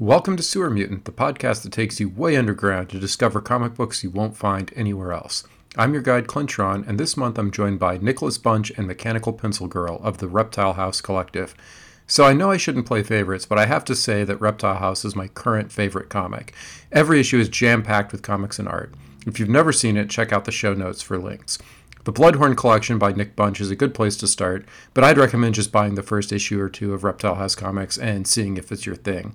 Welcome to Sewer Mutant, the podcast that takes you way underground to discover comic books you won't find anywhere else. I'm your guide, Clintron, and this month I'm joined by Nicholas Bunch and Mechanical Pencil Girl of the Reptile House Collective. So I know I shouldn't play favorites, but I have to say that Reptile House is my current favorite comic. Every issue is jam packed with comics and art. If you've never seen it, check out the show notes for links. The Bloodhorn collection by Nick Bunch is a good place to start, but I'd recommend just buying the first issue or two of Reptile House Comix and seeing if it's your thing.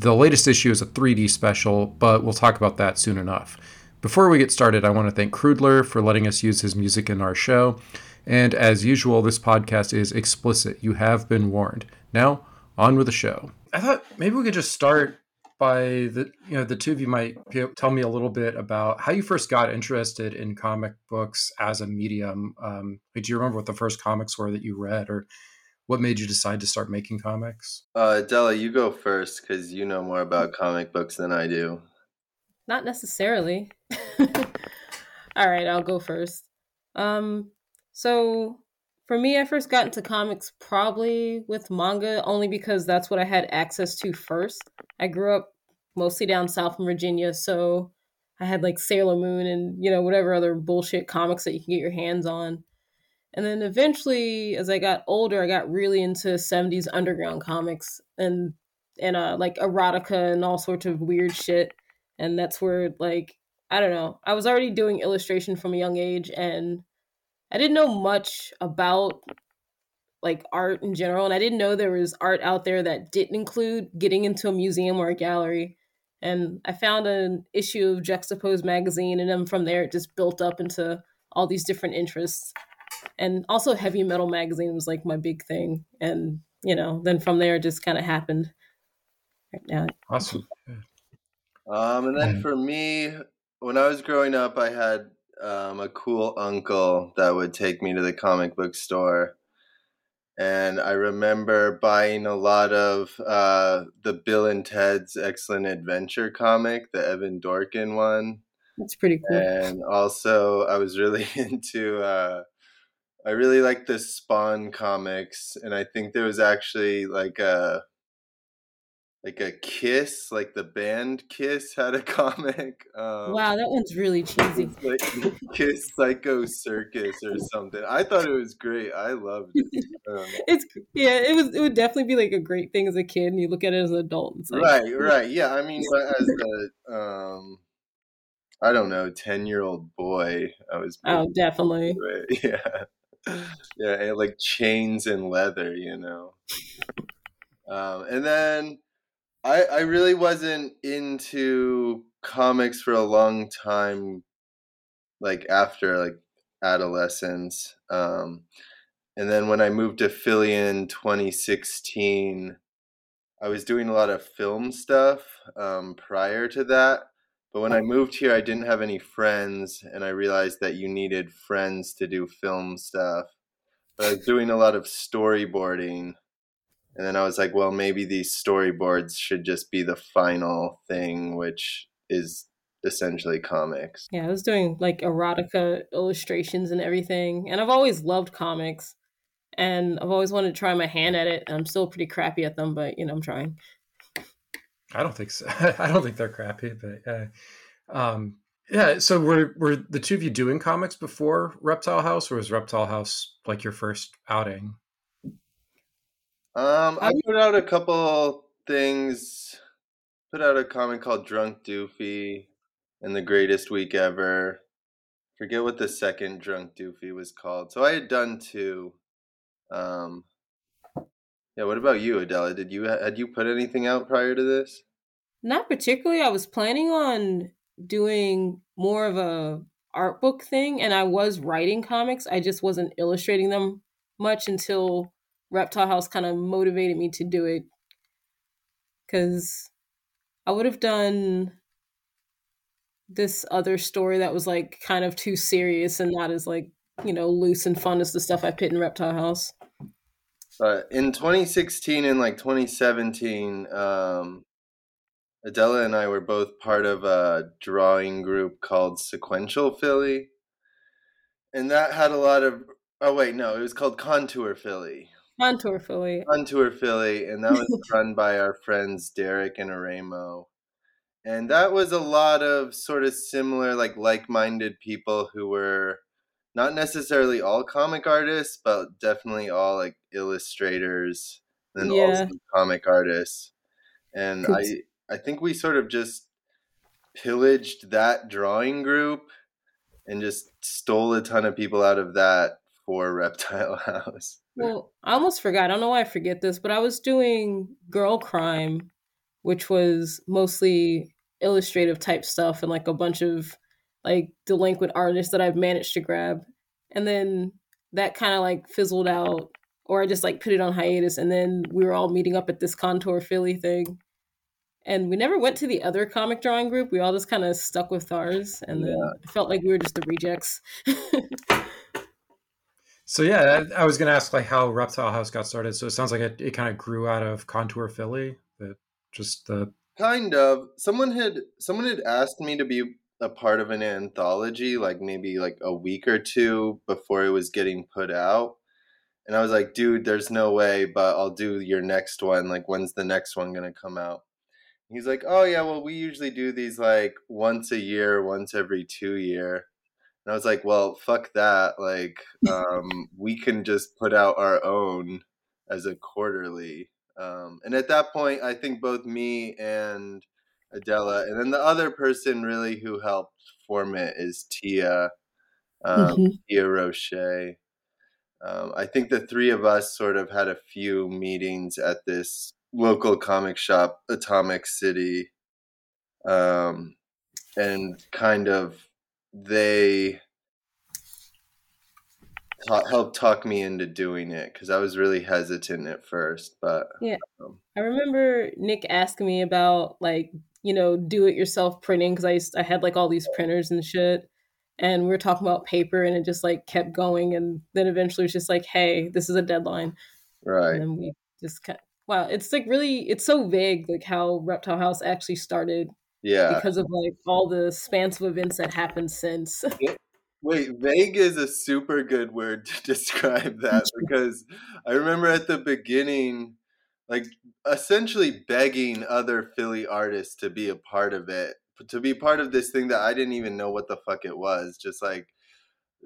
The latest issue is a 3D special, but we'll talk about that soon enough. Before we get started, I want to thank Crudler for letting us use his music in our show. And as usual, this podcast is explicit. You have been warned. Now, on with the show. I thought maybe we could just start by the you know the two of you might tell me a little bit about how you first got interested in comic books as a medium. Um, do you remember what the first comics were that you read, or what made you decide to start making comics? Uh, Della, you go first because you know more about comic books than I do. Not necessarily. All right, I'll go first. Um, so for me, I first got into comics probably with manga only because that's what I had access to first. I grew up mostly down south in Virginia, so I had like Sailor Moon and you know whatever other bullshit comics that you can get your hands on. And then eventually, as I got older, I got really into 70s underground comics and and uh like erotica and all sorts of weird shit. And that's where like I don't know. I was already doing illustration from a young age and I didn't know much about like art in general and I didn't know there was art out there that didn't include getting into a museum or a gallery. And I found an issue of Juxtapose magazine and then from there it just built up into all these different interests and also heavy metal magazine was like my big thing. And you know then from there it just kind of happened. Right now awesome. Um and then for me when i was growing up i had um, a cool uncle that would take me to the comic book store. And i remember buying a lot of uh, the bill and ted's excellent adventure comic the evan dorkin one. That's pretty cool. And also i was really into uh, I really like the Spawn comics, and I think there was actually like a like a Kiss, like the band Kiss had a comic. Um, wow, that one's really cheesy. Like Kiss Psycho Circus or something. I thought it was great. I loved it. Um, it's yeah, it was. It would definitely be like a great thing as a kid, and you look at it as an adult. Like, right, right. Yeah, I mean, as a um, I don't know, ten year old boy, I was. Oh, definitely. Yeah yeah, like chains and leather, you know. Um, and then I I really wasn't into comics for a long time, like after like adolescence. Um, and then when I moved to Philly in 2016, I was doing a lot of film stuff um, prior to that. But when I moved here, I didn't have any friends, and I realized that you needed friends to do film stuff. But I was doing a lot of storyboarding, and then I was like, well, maybe these storyboards should just be the final thing, which is essentially comics. Yeah, I was doing like erotica illustrations and everything, and I've always loved comics, and I've always wanted to try my hand at it. And I'm still pretty crappy at them, but you know, I'm trying. I don't think so. I don't think they're crappy, but uh, um, yeah. So were were the two of you doing comics before Reptile House, or was Reptile House like your first outing? Um, I put out a couple things. Put out a comic called Drunk Doofy and the Greatest Week Ever. Forget what the second Drunk Doofy was called. So I had done two. Um, yeah, what about you, Adela? Did you had you put anything out prior to this? Not particularly. I was planning on doing more of a art book thing and I was writing comics. I just wasn't illustrating them much until Reptile House kind of motivated me to do it. Cuz I would have done this other story that was like kind of too serious and not as like, you know, loose and fun as the stuff I put in Reptile House. But in 2016 and like 2017, um, Adela and I were both part of a drawing group called Sequential Philly. And that had a lot of, oh, wait, no, it was called Contour Philly. Contour Philly. Contour Philly, and that was run by our friends Derek and Aremo. And that was a lot of sort of similar, like like-minded people who were not necessarily all comic artists, but definitely all like illustrators and Yeah. also comic artists. And. I I think we sort of just pillaged that drawing group and just stole a ton of people out of that for Reptile House. Well, I almost forgot. I don't know why I forget this, but I was doing Girl Crime, which was mostly illustrative type stuff and like a bunch of like delinquent artists that I've managed to grab. And then that kind of like fizzled out, or I just like put it on hiatus. And then we were all meeting up at this Contour Philly thing. And we never went to the other comic drawing group. We all just kind of stuck with ours. And then it felt like we were just the rejects. So yeah, I, I was going to ask like how Reptile House got started. So it sounds like it, it kind of grew out of Contour Philly. That just the Kind of. Someone had someone had asked me to be a part of an anthology, like maybe like a week or two before it was getting put out. And I was like, dude, there's no way, but I'll do your next one. Like, when's the next one gonna come out? He's like, oh yeah, well we usually do these like once a year, once every two year. And I was like, well, fuck that. Like, um, we can just put out our own as a quarterly. Um, and at that point, I think both me and Adela, and then the other person really who helped form it is Tia, um, Mhm. Tia Roche. Um, I think the three of us sort of had a few meetings at this local comic shop, Atomic City, um, and kind of they ta- helped talk me into doing it because I was really hesitant at first, but yeah. I remember Nick asking me about like you know do it yourself printing because I used, I had like all these printers and shit, and we were talking about paper and it just like kept going and then eventually it was just like hey this is a deadline right, and then we just kind wow it's like really it's so vague like how Reptile House actually started yeah. because of like all the spans of events that happened since. Wait, vague is a super good word to describe that because I remember at the beginning, like essentially begging other Philly artists to be a part of it, to be part of this thing that I didn't even know what the fuck it was. Just like,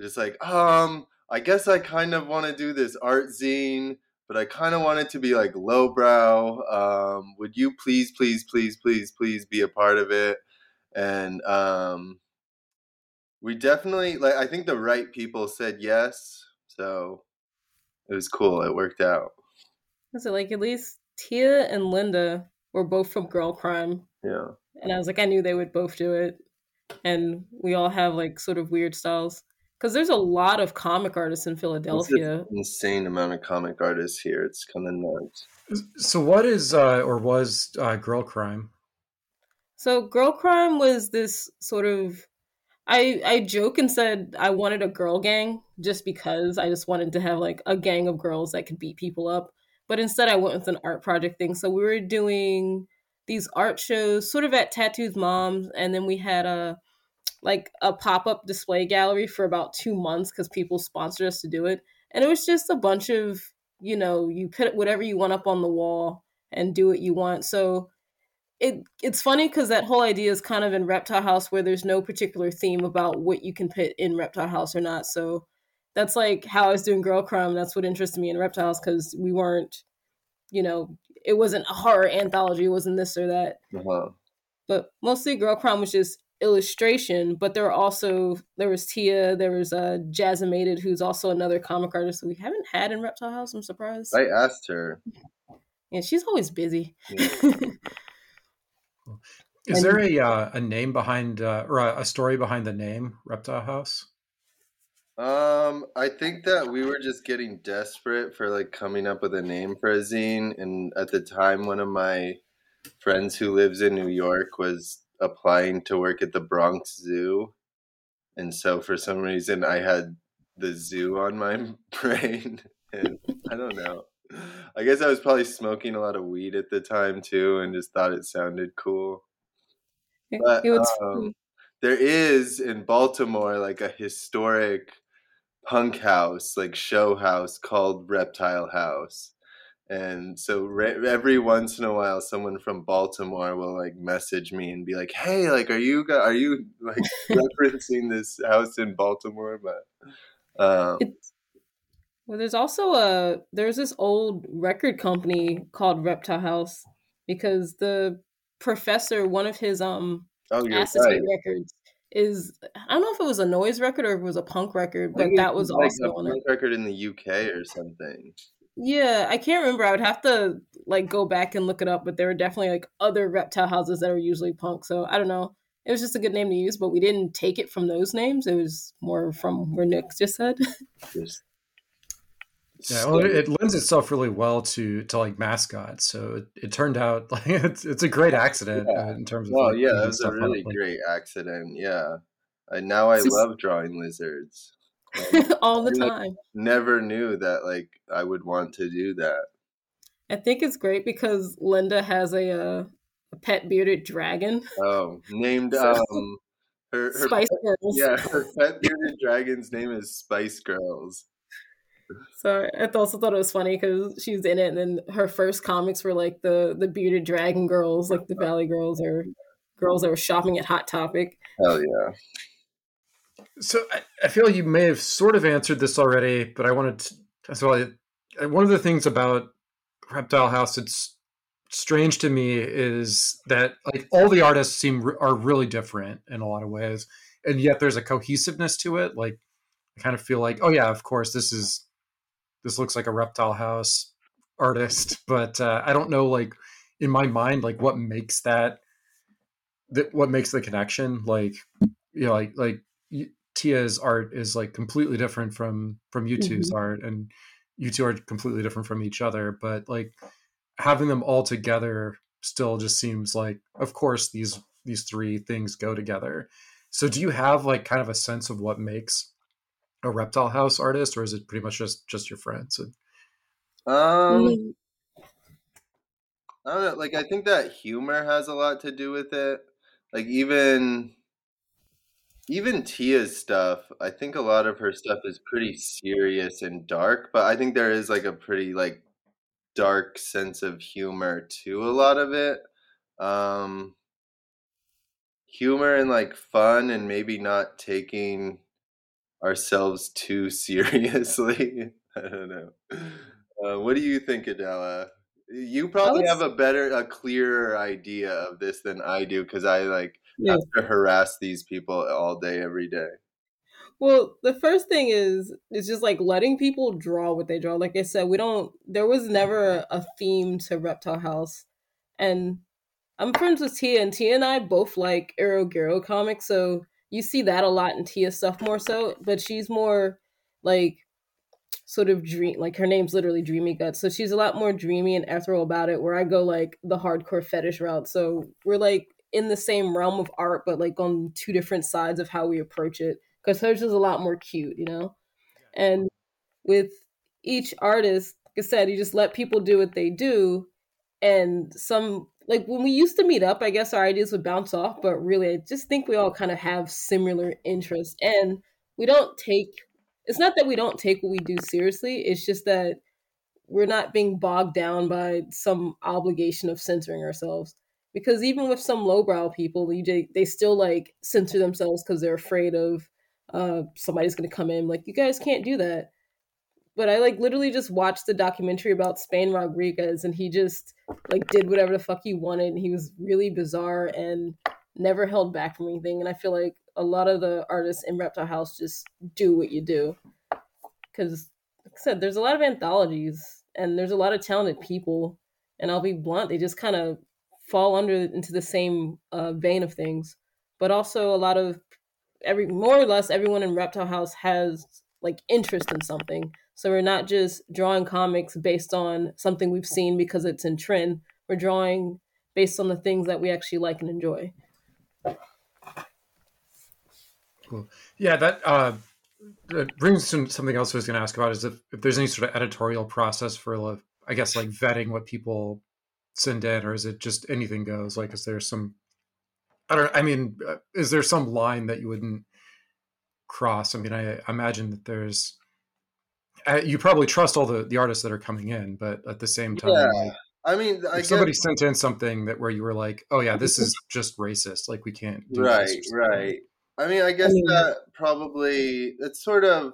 just like, um, I guess I kind of want to do this art zine, but I kind of want it to be like lowbrow. Um, would you please, please, please, please, please be a part of it? And um, we definitely like i think the right people said yes so it was cool it worked out Was it like at least Tia and Linda were both from Girl Crime, yeah and I was like, I knew they would both do it, and we all have like sort of weird styles because there's a lot of comic artists in Philadelphia. an insane amount of comic artists here it's kind of nuts so what is uh, or was uh, Girl Crime? So Girl Crime was this sort of I I joke and said I wanted a girl gang just because I just wanted to have like a gang of girls that could beat people up. But instead I went with an art project thing. So we were doing these art shows sort of at Tattoo's Mom's and then we had a like a pop-up display gallery for about 2 months cuz people sponsored us to do it. And it was just a bunch of, you know, you put whatever you want up on the wall and do what you want. So it it's funny because that whole idea is kind of in Reptile House where there's no particular theme about what you can put in Reptile House or not. So that's like how I was doing Girl Crime. That's what interested me in reptiles because we weren't, you know, it wasn't a horror anthology. It wasn't this or that. uh-huh. But mostly Girl Crime was just illustration. But there were also there was Tia, there was uh, Jazzimated, who's also another comic artist who we haven't had in Reptile House. I'm surprised. i asked her Yeah, she's always busy. Is And- there a uh, a name behind uh, or a, a story behind the name Reptile House? Um i think that we were just getting desperate for like coming up with a name for a zine and at the time one of my friends who lives in new york was applying to work at the bronx zoo and so for some reason i had the zoo on my brain and i don't know. I guess i was probably smoking a lot of weed at the time too and just thought it sounded cool. But, um, there is in baltimore like a historic punk house, like show house called Reptile House. And so re- every once in a while, someone from Baltimore will like message me and be like, "Hey, like, are you are you like referencing this house in Baltimore?" But um, well, there's also a there's this old record company called Reptile House because the professor, one of his um oh, right. records is I don't know if it was a noise record or if it was a punk record, but that was like also a punk record in the UK or something. Yeah, I can't remember. I would have to like go back and look it up, but there were definitely like other reptile houses that are usually punk. So I don't know. It was just a good name to use, but we didn't take it from those names. It was more from where Nick just said. Yeah, well, it lends itself really well to to like mascots. So it, it turned out like it's it's a great accident yeah. in terms of. Well, like, yeah, that was a really great accident. Yeah, and now I love drawing lizards. all the time. Never knew that like I would want to do that. I think it's great because Linda has a, uh, a pet bearded dragon. Oh, named so, um her, her Spice pet, Girls. Yeah, her pet bearded dragon's name is Spice Girls. So I also thought it was funny because she's in it, and then her first comics were like the the bearded dragon girls, like the Valley Girls, or girls that were shopping at Hot Topic. Hell yeah! So I, I, feel like you may have sort of answered this already, but I wanted to. So I, one of the things about Reptile House that's strange to me is that like all the artists seem are really different in a lot of ways, and yet there's a cohesiveness to it. Like I kind of feel like, oh yeah, of course this is this looks like a Reptile House artist, but uh, I don't know like in my mind like what makes that that what makes the connection like you know like like Tia's art is like completely different from from you two's mm-hmm. art, and you two are completely different from each other. But like having them all together still just seems like, of course, these these three things go together. So, do you have like kind of a sense of what makes a reptile house artist, or is it pretty much just just your friends? Um, mm-hmm. I don't know. Like, I think that humor has a lot to do with it. Like, even even Tia's stuff, I think a lot of her stuff is pretty serious and dark, but I think there is like a pretty like dark sense of humor to a lot of it. Um humor and like fun and maybe not taking ourselves too seriously. I don't know. Uh, what do you think, Adela? You probably have a better, a clearer idea of this than I do because I like yeah. have to harass these people all day, every day? Well, the first thing is it's just like letting people draw what they draw. Like I said, we don't. There was never a theme to Reptile House, and I'm friends with Tia, and Tia and I both like Eroguro comics, so you see that a lot in Tia's stuff more so. But she's more like sort of dream like her name's literally dreamy guts so she's a lot more dreamy and ethereal about it where i go like the hardcore fetish route so we're like in the same realm of art, but like on two different sides of how we approach it. Because hers is a lot more cute, you know? And with each artist, like I said, you just let people do what they do. And some, like when we used to meet up, I guess our ideas would bounce off, but really, I just think we all kind of have similar interests. And we don't take, it's not that we don't take what we do seriously, it's just that we're not being bogged down by some obligation of censoring ourselves because even with some lowbrow people, they they still like censor themselves because they're afraid of uh, somebody's going to come in like you guys can't do that. But I like literally just watched the documentary about Spain Rodriguez, and he just like did whatever the fuck he wanted. And he was really bizarre and never held back from anything. And I feel like a lot of the artists in Reptile House just do what you do because, like I said, there's a lot of anthologies and there's a lot of talented people. And I'll be blunt, they just kind of fall under into the same uh, vein of things, but also a lot of every more or less everyone in Reptile House has like interest in something. So we're not just drawing comics based on something we've seen because it's in trend. We're drawing based on the things that we actually like and enjoy. Cool. Yeah, that uh, that brings to something else I was going to ask about is if, if there's any sort of editorial process for, I guess, like vetting what people send in, or is it just anything goes? Like, is there some? I don't. I mean, uh, is there some line that you wouldn't cross? I mean, I, I imagine that there's uh, you probably trust all the the artists that are coming in, but at the same time, Yeah. like, I mean, I if somebody guess, sent in something that where you were like, oh yeah, this is just racist, like we can't do right, this right. I mean, I guess mean- that probably it's sort of.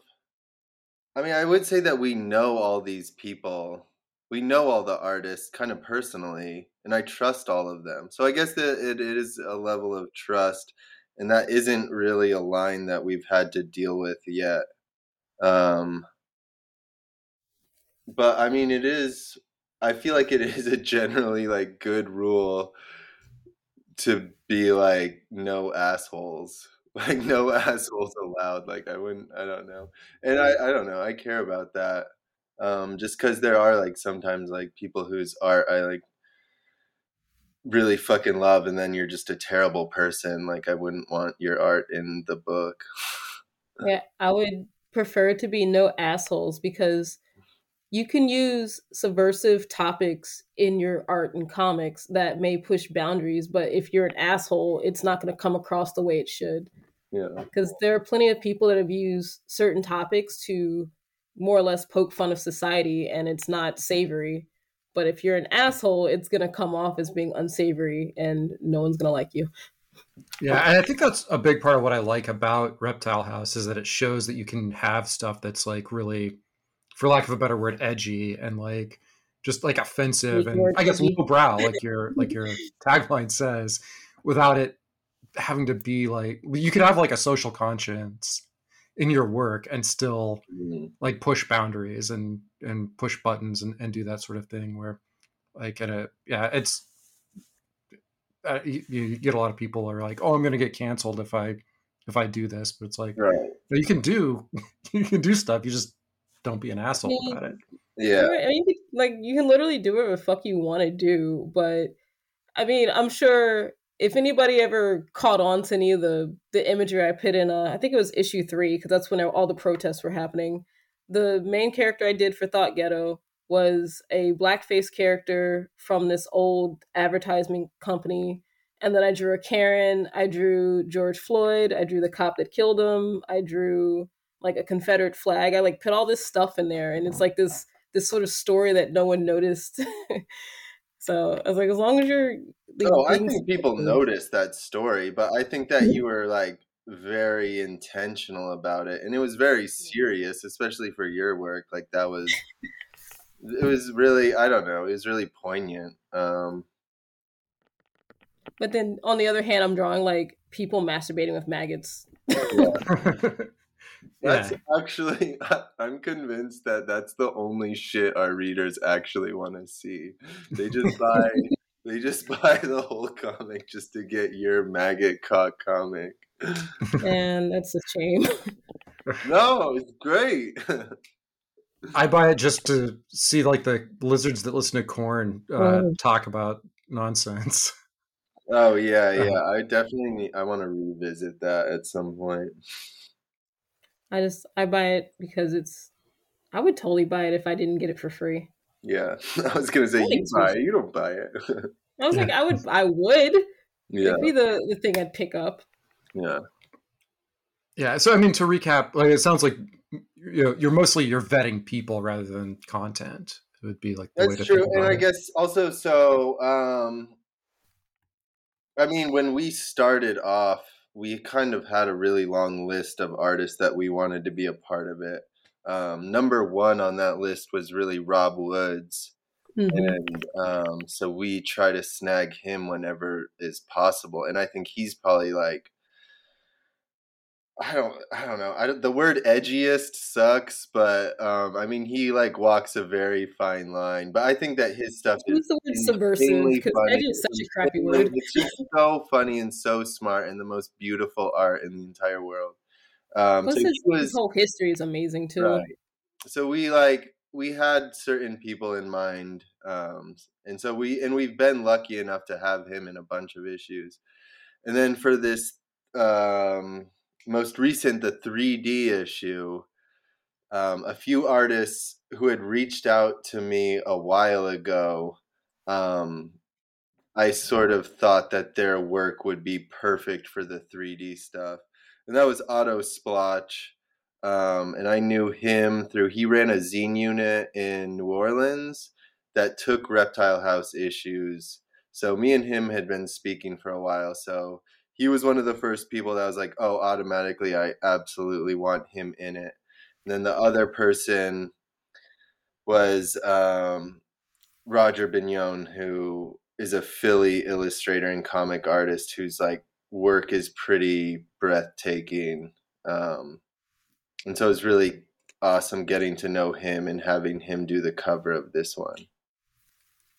I mean, I would say that we know all these people. We know all the artists kind of personally, and I trust all of them. So I guess that it, it is a level of trust, and that isn't really a line that we've had to deal with yet. Um, but I mean, it is. I feel like it is a generally like good rule to be like no assholes, like no assholes allowed. Like I wouldn't. I don't know, and I I don't know. I care about that. Um, just because there are like sometimes like people whose art I like really fucking love, and then you're just a terrible person. Like I wouldn't want your art in the book. Yeah, I would prefer to be no assholes because you can use subversive topics in your art and comics that may push boundaries, but if you're an asshole, it's not going to come across the way it should. Yeah. Because there are plenty of people that have used certain topics to more or less poke fun of society, and it's not savory. But if you're an asshole, it's going to come off as being unsavory, and no one's going to like you. Yeah, and I think that's a big part of what I like about Reptile House is that it shows that you can have stuff that's like really, for lack of a better word, edgy and like just like offensive and I guess lowbrow, like your like your tagline says, without it having to be like you could have like a social conscience in your work and still Mm. like push boundaries and and push buttons and, and do that sort of thing where like at a yeah it's uh, you, you get a lot of people are like oh i'm gonna get canceled if i if i do this but it's like Right. you can do you can do stuff you just don't be an asshole Yeah. about it Yeah. I mean, you can- like you can literally do whatever the fuck you want to do, but I mean, I'm sure if anybody ever caught on to any of the the imagery I put in, uh, I think it was issue three because that's when all the protests were happening. The main character I did for Thought Ghetto was a blackface character from this old advertisement company, and then I drew a Karen. I drew George Floyd. I drew the cop that killed him. I drew like a Confederate flag. I like put all this stuff in there, and it's like this this sort of story that no one noticed. so I was like, as long as you're, like, Oh, I being think people noticed that story, but I think that you were like very intentional about it, and it was very serious, especially for your work. Like that was, it was really, I don't know, it was really poignant. Um, But then on the other hand, I'm drawing like people masturbating with maggots. that's yeah actually, I'm convinced that that's the only shit our readers actually want to see. They just buy, they just buy the whole comic just to get your maggot cock comic. and that's a shame. No, it's great. i buy it just to see like the lizards that listen to Korn uh, Oh. talk about nonsense Oh yeah, Uh-huh. yeah. I definitely need, I want to revisit that at some point. I just I buy it because it's. I would totally buy it if I didn't get it for free. Yeah, I was gonna say you buy it, you don't buy it. I was like, I would, I would. yeah, It'd be the the thing I'd pick up. yeah, Yeah. So I mean, to recap, like it sounds like you know, you're mostly you're vetting people rather than content. It would be like the way that's to true. And about I it. guess also, so um, I mean, when we started off, we kind of had a really long list of artists that we wanted to be a part of it. Um, number one on that list was really Rob Woods. Mhm. and um, so we try to snag him whenever is possible and i think he's probably like i don't i don't know I don't, the word edgiest sucks but um, i mean he like walks a very fine line but i think that his stuff is Use the word subversive because edge is such a crappy word. it's just so funny and so smart and the most beautiful art in the entire world um, Plus, so his, was his whole history is amazing too. Right. So we like we had certain people in mind, um, and so we and we've been lucky enough to have him in a bunch of issues, and then for this um, most recent, the 3D issue, um, a few artists who had reached out to me a while ago. Um, I sort of thought that their work would be perfect for the 3D stuff. And that was Otto Splotch. Um, and I knew him through, he ran a zine unit in New Orleans that took Reptile House issues. So me and him had been speaking for a while. So he was one of the first people that was like, oh, automatically, I absolutely want him in it. And then the other person was um, Roger Bignon, who is a Philly illustrator and comic artist whose like work is pretty breathtaking. Um, and so it's really awesome getting to know him and having him do the cover of this one.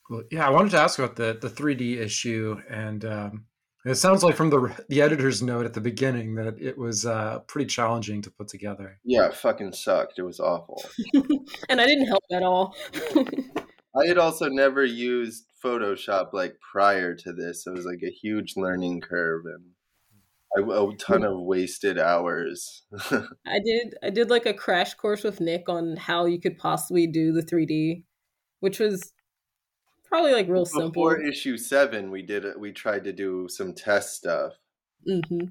Well, yeah, I wanted to ask about the the 3D issue, and um, it sounds like from the the editor's note at the beginning that it was uh, pretty challenging to put together. Yeah, it fucking sucked. It was awful, and I didn't help at all. I had also never used Photoshop like prior to this. It was like a huge learning curve and a, ton of wasted hours. I did I did like a crash course with Nick on how you could possibly do the 3D, which was probably like real Before simple. Before issue seven, we did it. We tried to do some test stuff. Mm-hmm.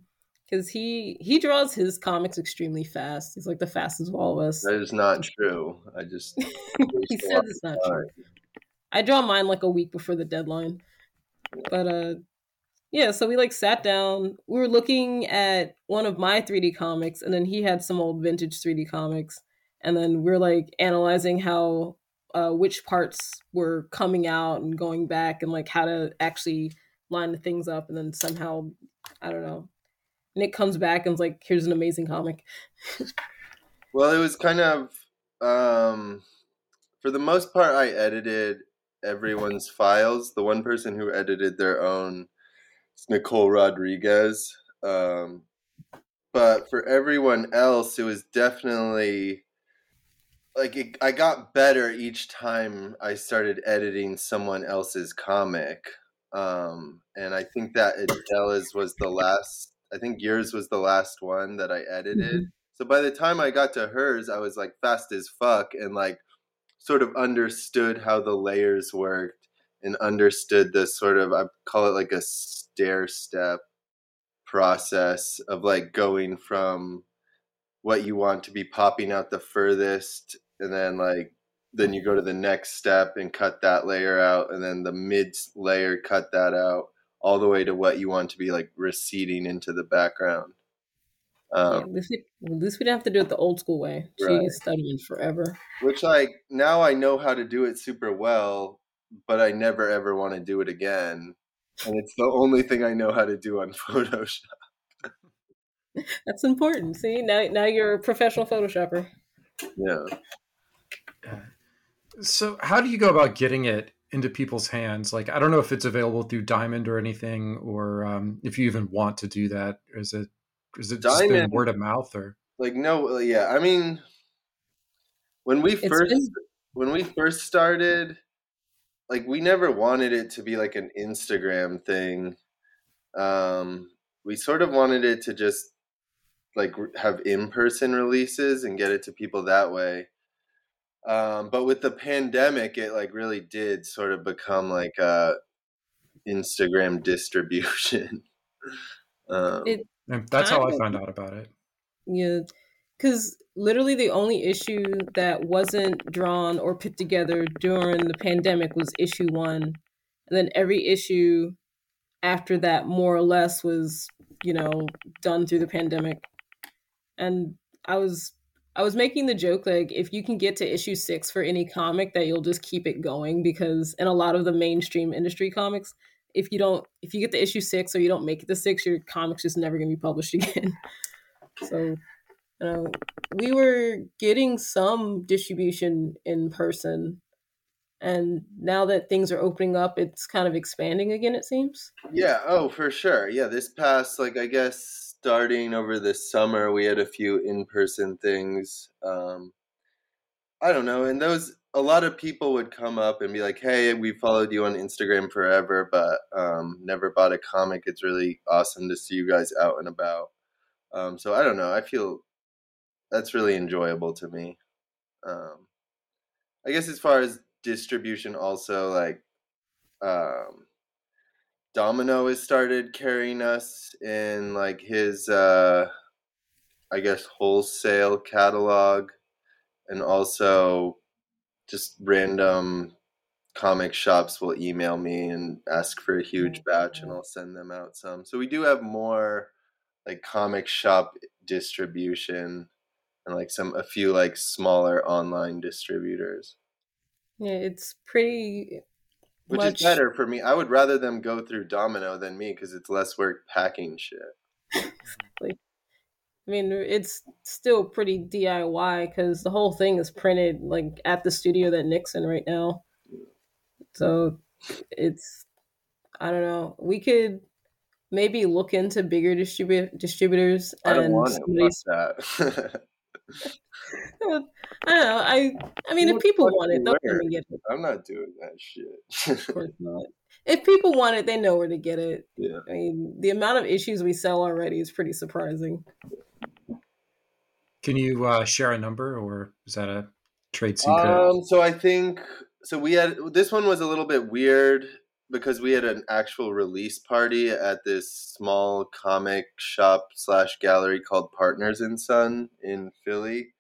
Because he he draws his comics extremely fast. He's like the fastest of all of us. That is not true. I just he says it's not true. I draw mine like a week before the deadline. But uh yeah, so we like sat down. We were looking at one of my 3D comics and then he had some old vintage 3D comics and then we are like analyzing how uh which parts were coming out and going back and like how to actually line the things up and then somehow I don't know. Nick comes back and's like here's an amazing comic. well, it was kind of um for the most part I edited everyone's files. The one person who edited their own is Nicole Rodriguez. Um, but for everyone else, it was definitely like it, I got better each time I started editing someone else's comic. Um, and I think that Adela's was the last. I think yours was the last one that I edited. Mm-hmm. So by the time I got to hers, I was like fast as fuck and like sort of understood how the layers worked and understood the sort of I call it like a stair step process of like going from what you want to be popping out the furthest and then like then you go to the next step and cut that layer out and then the mid layer cut that out all the way to what you want to be like receding into the background um, yeah, at, least we, at, least we, didn't have to do it the old school way. Right. She's studying forever. Which, like, now I know how to do it super well, but I never ever want to do it again. And it's the only thing I know how to do on Photoshop. That's important. See, now now you're a professional Photoshopper. Yeah. So, how do you go about getting it into people's hands? Like, I don't know if it's available through Diamond or anything, or um, if you even want to do that. Is it is it just been word of mouth or like no? Yeah, I mean, when we it's first been... when we first started, like we never wanted it to be like an Instagram thing. Um, we sort of wanted it to just like have in person releases and get it to people that way. Um, but with the pandemic, it like really did sort of become like a Instagram distribution. um, it that's how I found out about it. Yeah, because literally the only issue that wasn't drawn or put together during the pandemic was issue one, and then every issue after that, more or less, was you know done through the pandemic. And I was I was making the joke like if you can get to issue six for any comic, that you'll just keep it going because in a lot of the mainstream industry comics, if you don't if you get the issue six or you don't make it to six, your comic's just never gonna be published again. so you know, we were getting some distribution in person and now that things are opening up it's kind of expanding again it seems yeah oh for sure yeah this past like i guess starting over the summer we had a few in-person things um i don't know and those a lot of people would come up and be like, "Hey, we followed you on Instagram forever, but um, never bought a comic. It's really awesome to see you guys out and about." Um, so I don't know. I feel that's really enjoyable to me. Um, I guess as far as distribution, also like, um, Domino has started carrying us in like his uh I guess wholesale catalog and also just random comic shops will email me and ask for a huge batch and I'll send them out some. So we do have more like comic shop distribution and like some a few like smaller online distributors. Yeah, it's pretty which much... is better for me. I would rather them go through Domino than me because it's less work packing shit. exactly. I mean, it's still pretty DIY because the whole thing is printed like at the studio that Nick's in right now. So it's I don't know. We could maybe look into bigger distribu- distributors. I don't want that. I don't know. I I mean, if people want it, they'll come and get it. I'm not doing that shit. of course not. If people want it, they know where to get it. Yeah. I mean, the amount of issues we sell already is pretty surprising. Can you uh, share a number, or is that a trade secret? Um, so I think so. We had this one was a little bit weird because we had an actual release party at this small comic shop slash gallery called Partners & Son in Philly,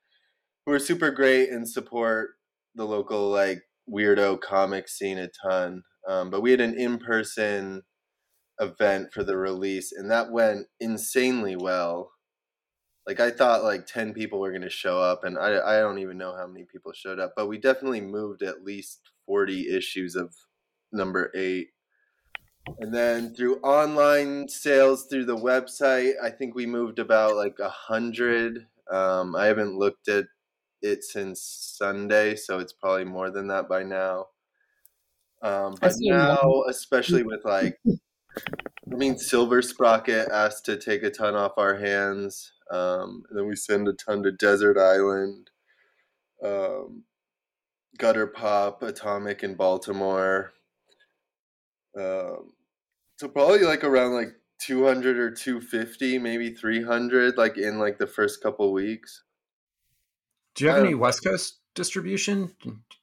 who are super great and support the local like weirdo comic scene a ton. Um, but we had an in person event for the release, and that went insanely well. Like I thought, like ten people were going to show up, and I I don't even know how many people showed up, but we definitely moved at least forty issues of number eight. And then through online sales through the website, I think we moved about like a hundred. Um, I haven't looked at it since Sunday, so it's probably more than that by now. Um, but now, especially with like, I mean, Silver Sprocket asked to take a ton off our hands. Um, and then we send a ton to Desert Island, um, Gutter Pop, Atomic in Baltimore. Um, so probably like around like 200 or 250, maybe 300, like in like the first couple weeks. Do you have any West Coast distribution?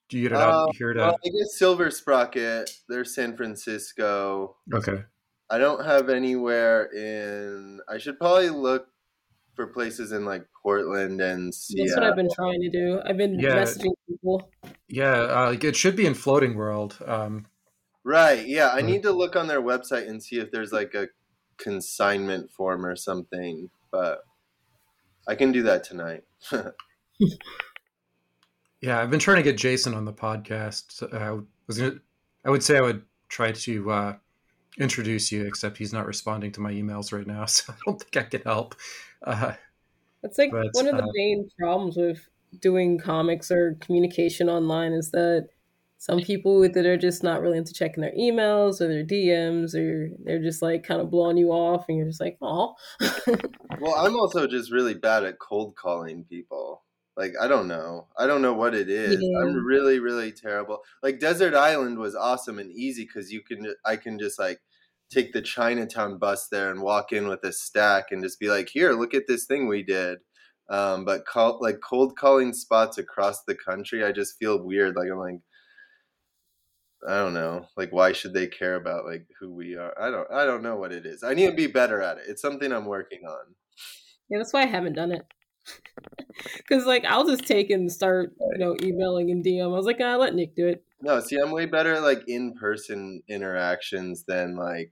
Do you get it out uh, here to? Well, I guess Silver Sprocket. They're San Francisco. Okay. I don't have anywhere in. I should probably look for places in like Portland and Seattle. That's what I've been trying to do. I've been yeah. messaging people. Yeah, uh, like it should be in Floating World. Um, right. Yeah, I need to look on their website and see if there's like a consignment form or something. But I can do that tonight. yeah, I've been trying to get Jason on the podcast. So I was gonna, I would say I would try to uh, introduce you, except he's not responding to my emails right now, so I don't think I can help. Uh, That's like but, one of the uh, main problems with doing comics or communication online is that some people that are just not really into checking their emails or their DMs or they're just like kind of blowing you off and you're just like, oh. well, I'm also just really bad at cold calling people. Like I don't know. I don't know what it is. Yeah. I'm really really terrible. Like Desert Island was awesome and easy cuz you can I can just like take the Chinatown bus there and walk in with a stack and just be like, "Here, look at this thing we did." Um, but call like cold calling spots across the country, I just feel weird. Like I'm like, I don't know. Like, why should they care about like who we are? I don't. I don't know what it is. I need to be better at it. It's something I'm working on. Yeah, that's why I haven't done it. Because like I'll just take and start, you know, emailing and DM. I was like, ah, let Nick do it. No, see, I'm way better at, like in person interactions than like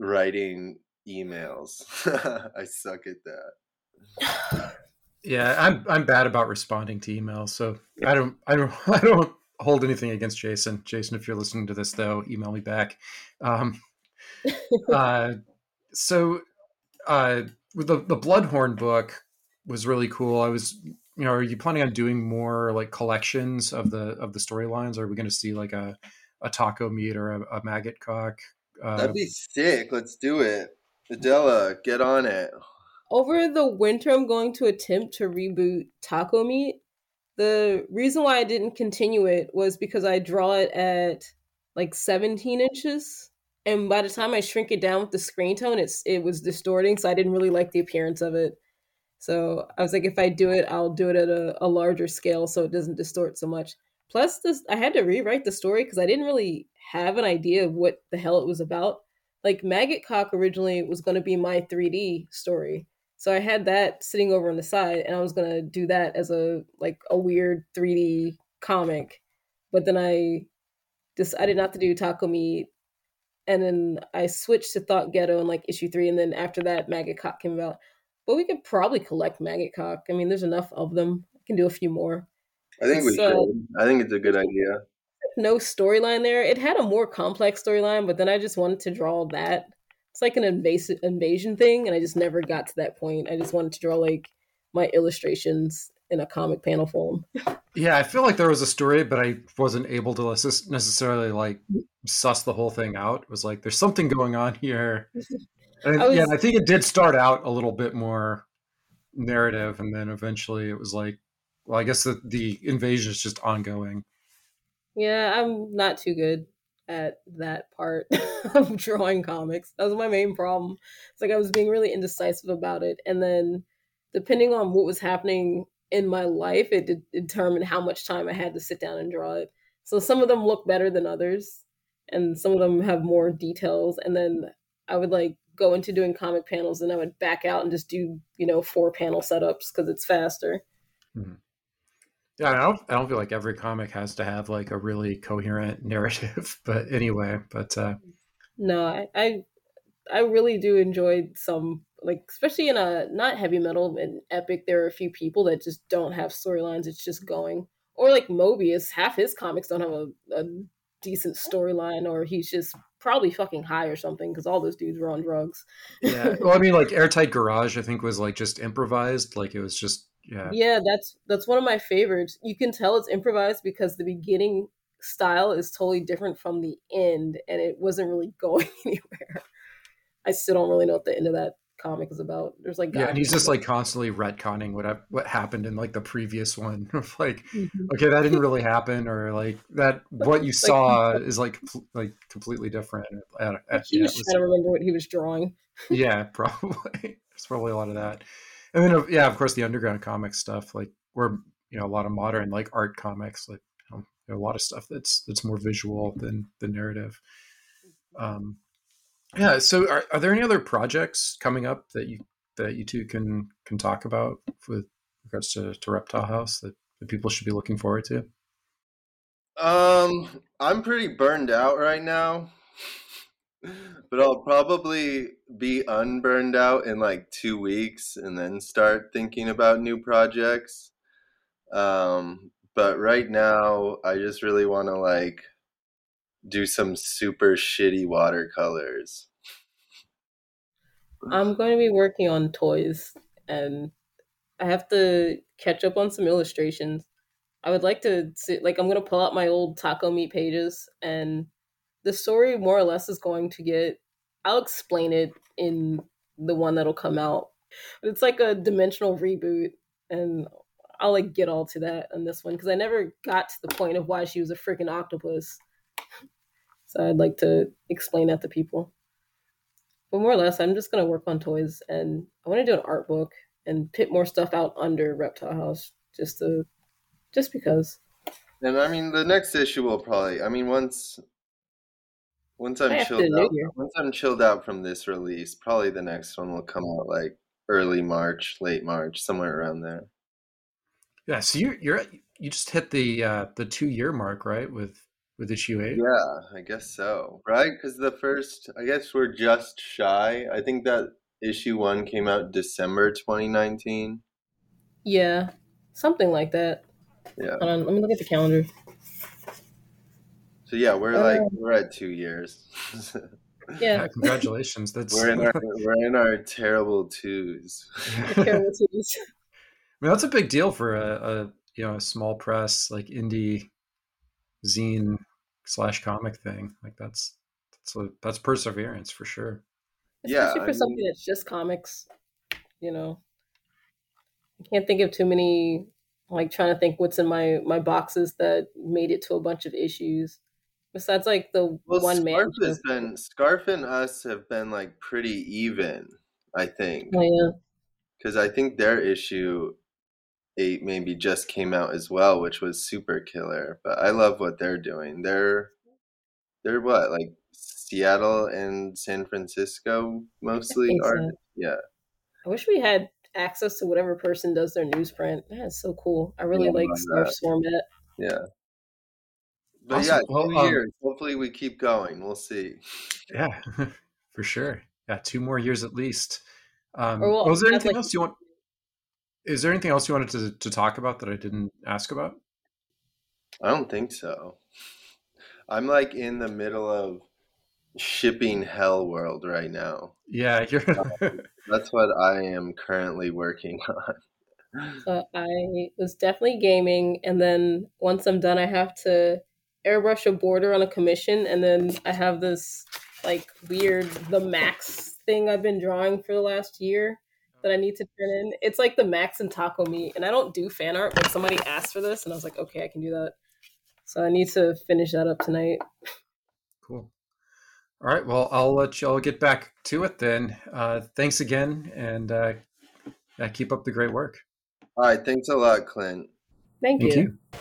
writing emails. I suck at that. Yeah, I'm I'm bad about responding to emails, so I don't I don't I don't hold anything against Jason. Jason, if you're listening to this, though, email me back. Um, uh, so, uh, with the the Bloodhorn book was really cool. I was, you know, are you planning on doing more like collections of the of the storylines? Are we going to see like a a taco meat or a, a maggot cock? Uh, That'd be sick. Let's do it. Adela, get on it. Over the winter, I'm going to attempt to reboot Taco Meat the reason why I didn't continue it was because I draw it at like 17 inches. And by the time I shrink it down with the screen tone, it's it was distorting, so I didn't really like the appearance of it. So I was like, if I do it, I'll do it at a, a larger scale so it doesn't distort so much. Plus, this I had to rewrite the story because I didn't really have an idea of what the hell it was about. Like Maggot Cock originally was going to be my 3D story. So I had that sitting over on the side and I was going to do that as a like a weird 3D comic. But then I decided not to do Taco Meat and then I switched to Thought Ghetto in like issue 3 and then after that Maggot Cock came out. But we could probably collect Maggot Cock. I mean, there's enough of them. I can do a few more. I think we So- should. I think it's a good idea. no storyline there. It had a more complex storyline, but then I just wanted to draw that. It's like an invasive invasion thing, and I just never got to that point. I just wanted to draw like my illustrations in a comic panel form. Yeah, I feel like there was a story, but I wasn't able to necess- necessarily like suss the whole thing out. It was like there's something going on here. And I was- yeah, I think it did start out a little bit more narrative, and then eventually it was like, well, I guess the, the invasion is just ongoing. Yeah, I'm not too good at that part of drawing comics. That was my main problem. It's like I was being really indecisive about it, and then depending on what was happening in my life, it did determine how much time I had to sit down and draw it. So some of them look better than others, and some of them have more details. And then I would like go into doing comic panels, and I would back out and just do you know four panel setups because it's faster. Mm-hmm. Yeah, I don't, I don't feel like every comic has to have like a really coherent narrative, but anyway, but uh, No, I, I I really do enjoy some like especially in a not heavy metal and epic there are a few people that just don't have storylines it's just going or like Moebius half his comics don't have a, a decent storyline or he's just probably fucking high or something because all those dudes were on drugs yeah. Well, I mean, like Airtight Garage, I think was like just improvised. Like it was just yeah. yeah that's that's one of my favorites you can tell it's improvised because the beginning style is totally different from the end and it wasn't really going anywhere i still don't really know what the end of that comic is about there's like Yeah, and he's just like constantly retconning what hap- what happened in like the previous one. Of like, Mhm. okay, that didn't really happen, or like that what you saw is like like completely different. Uh, he yeah, was it was- to remember what he was drawing yeah, probably. There's probably a lot of that, and then yeah, of course the underground comic stuff, like where you know a lot of modern like art comics, like you know, a lot of stuff that's that's more visual than the narrative. Um, yeah. So, are, are there any other projects coming up that you that you two can can talk about with regards to, to Reptile House that, that people should be looking forward to? Um, I'm pretty burned out right now, but I'll probably be unburned out in like two weeks and then start thinking about new projects. Um, but right now, I just really want to like do some super shitty watercolors. i'm going to be working on toys and i have to catch up on some illustrations i would like to see like i'm going to pull out my old taco meat pages and the story more or less is going to get i'll explain it in the one that'll come out but it's like a dimensional reboot and i'll like get all to that on this one because i never got to the point of why she was a freaking octopus so i'd like to explain that to people but more or less i'm just going to work on toys and i want to do an art book and put more stuff out under reptile house just to just because And I mean, the next issue will probably. I mean, once once I'm chilled out, once I'm chilled out from this release, probably the next one will come out like early March, late March, somewhere around there. Yeah. So you you're you just hit the uh, the two year mark, right? With with issue eight. Yeah, I guess so. Right? Because the first, I guess we're just shy. I think that issue one came out December 2019. yeah something like that Yeah. Hold on, let me look at the calendar So yeah, we're like Uh, we're at two years. yeah Congratulations. That's we're in our we're in our terrible twos. terrible twos. I mean, that's a big deal for a, a you know a small press like indie zine slash comic thing. Like that's that's a, that's perseverance for sure. Yeah, for I mean- something that's just comics you know i can't think of too many like trying to think what's in my my boxes that made it to a bunch of issues besides like the Well, one man Scarf show. has been Scarf and us have been like pretty even, I think, oh, yeah because I think their issue eight maybe just came out as well, which was super killer. But I love what they're doing. They're they're what like Seattle and San Francisco mostly are. So. Yeah. I wish we had access to whatever person does their newsprint. That is so cool. I really yeah, like Smurf's format. Yeah. But awesome. yeah, well, two um, years. Hopefully, we keep going. We'll see. Yeah, for sure. Yeah, two more years at least. Um, well, was there anything like, else you want? Is there anything else you wanted to, to talk about that I didn't ask about? I don't think so. I'm like in the middle of shipping hell world right now. Yeah, you're. That's what I am currently working on. So I was definitely gaming, and then once I'm done, I have to airbrush a border on a commission, and then I have this like weird the max thing I've been drawing for the last year that I need to turn in. It's like the max and taco meat, and I don't do fan art, but somebody asked for this, and I was like, okay, I can do that. So I need to finish that up tonight. Cool. All right. Well, I'll let y'all get back to it then. Uh, thanks again, and uh, yeah, keep up the great work. All right. Thanks a lot, Clint. Thank, Thank you. you.